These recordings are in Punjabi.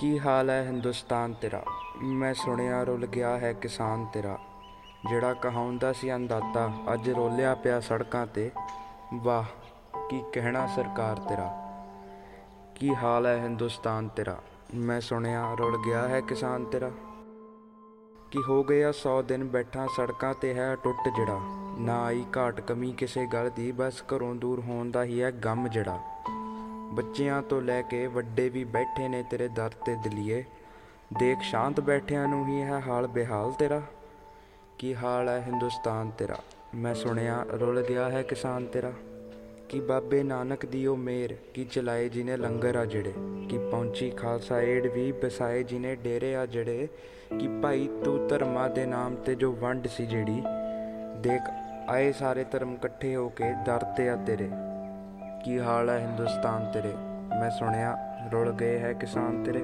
ਕੀ ਹਾਲ ਹੈ ਹਿੰਦੁਸਤਾਨ ਤੇਰਾ? ਮੈਂ ਸੁਣਿਆ ਰੁੱਲ ਗਿਆ ਹੈ ਕਿਸਾਨ ਤੇਰਾ। ਜਿਹੜਾ ਕਹਾਉਂਦਾ ਸੀ ਅੰਦਾਤਾ, ਅੱਜ ਰੋਲਿਆ ਪਿਆ ਸੜਕਾਂ ਤੇ। ਵਾਹ, ਕੀ ਕਹਿਣਾ ਸਰਕਾਰ ਤੇਰਾ? ਕੀ ਹਾਲ ਹੈ ਹਿੰਦੁਸਤਾਨ ਤੇਰਾ? ਮੈਂ ਸੁਣਿਆ ਰੁੱਲ ਗਿਆ ਹੈ ਕਿਸਾਨ ਤੇਰਾ। ਕਿ ਹੋ ਗਿਆ 100 ਦਿਨ ਬੈਠਾ ਸੜਕਾਂ ਤੇ ਹੈ ਟੁੱਟ ਜਿਹੜਾ ਨਾ ਆਈ ਘਾਟ ਕਮੀ ਕਿਸੇ ਗੱਲ ਦੀ, ਬਸ ਘਰੋਂ ਦੂਰ ਹੋਣ ਦਾ ਹੀ ਹੈ ਗਮ ਜਿਹੜਾ ਬੱਚਿਆਂ ਤੋਂ ਲੈ ਕੇ ਵੱਡੇ ਵੀ ਬੈਠੇ ਨੇ ਤੇਰੇ ਦਰ ਤੇ ਦਲੀਏ। ਦੇਖ ਸ਼ਾਂਤ ਬੈਠਿਆਂ ਨੂੰ ਹੀ ਹੈ ਹਾਲ ਬੇਹਾਲ ਤੇਰਾ। ਕੀ ਹਾਲ ਹੈ ਹਿੰਦੁਸਤਾਨ ਤੇਰਾ? ਮੈਂ ਸੁਣਿਆ ਰੁੱਲ ਗਿਆ ਹੈ ਕਿਸਾਨ ਤੇਰਾ। ਕਿ ਬਾਬੇ ਨਾਨਕ ਦੀ ਉਹ ਮੇਰ? ਕੀ ਚਲਾਏ ਜਿਨੇ ਲੰਗਰ ਆ ਜਿਹੜੇ ਕਿ ਪਹੁੰਚੀ ਖਾਲਸਾ ਏਡ ਵੀ ਬਸਾਏ ਜਿਨੇ ਡੇਰੇ ਆ ਜਿਹੜੇ ਕਿ ਭਾਈ ਤੂੰ ਧਰਮਾਂ ਦੇ ਨਾਮ ਤੇ ਜੋ ਵੰਡ ਸੀ ਜਿਹੜੀ ਦੇਖ, ਆਏ ਸਾਰੇ ਧਰਮ ਇਕੱਠੇ ਹੋ ਕੇ ਦਰ ਤੇ ਆ ਤੇਰੇ। ਕੀ ਹਾਲ ਹੈ ਹਿੰਦੁਸਤਾਨ ਤੇਰੇ? ਮੈਂ ਸੁਣਿਆ, ਰੁੱਲ ਗਏ ਹੈ ਕਿਸਾਨ ਤੇਰੇ।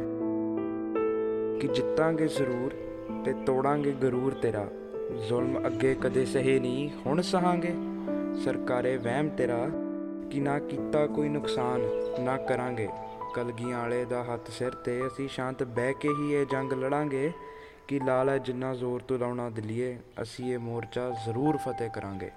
ਕਿ ਜਿੱਤਾਂਗੇ ਜ਼ਰੂਰ ਤੇ ਤੋੜਾਂਗੇ ਗਰੂਰ ਤੇਰਾ। ਜ਼ੁਲਮ ਅੱਗੇ ਕਦੇ ਸਹੇ ਨਹੀਂ, ਹੁਣ ਸਹਾਂਗੇ। ਸਰਕਾਰੇ ਵਹਿਮ ਤੇਰਾ ਕਿ ਨਾ ਕੀਤਾ ਕੋਈ ਨੁਕਸਾਨ, ਨਾ ਕਰਾਂਗੇ। ਕਲਗੀਆਂ ਵਾਲੇ ਦਾ ਹੱਥ ਸਿਰ ਤੇ ਅਸੀਂ ਸ਼ਾਂਤ ਬਹਿ ਕੇ ਹੀ ਇਹ ਜੰਗ ਲੜਾਂਗੇ। ਕਿ ਲਾਲ ਹੈ ਜਿੰਨਾ ਜ਼ੋਰ ਤੋਂ ਲਾਉਣਾ ਦਿਲੀਏ, ਅਸੀਂ ਇਹ ਮੋਰਚਾ ਜ਼ਰੂਰ ਫਤਿਹ ਕਰਾਂਗੇ।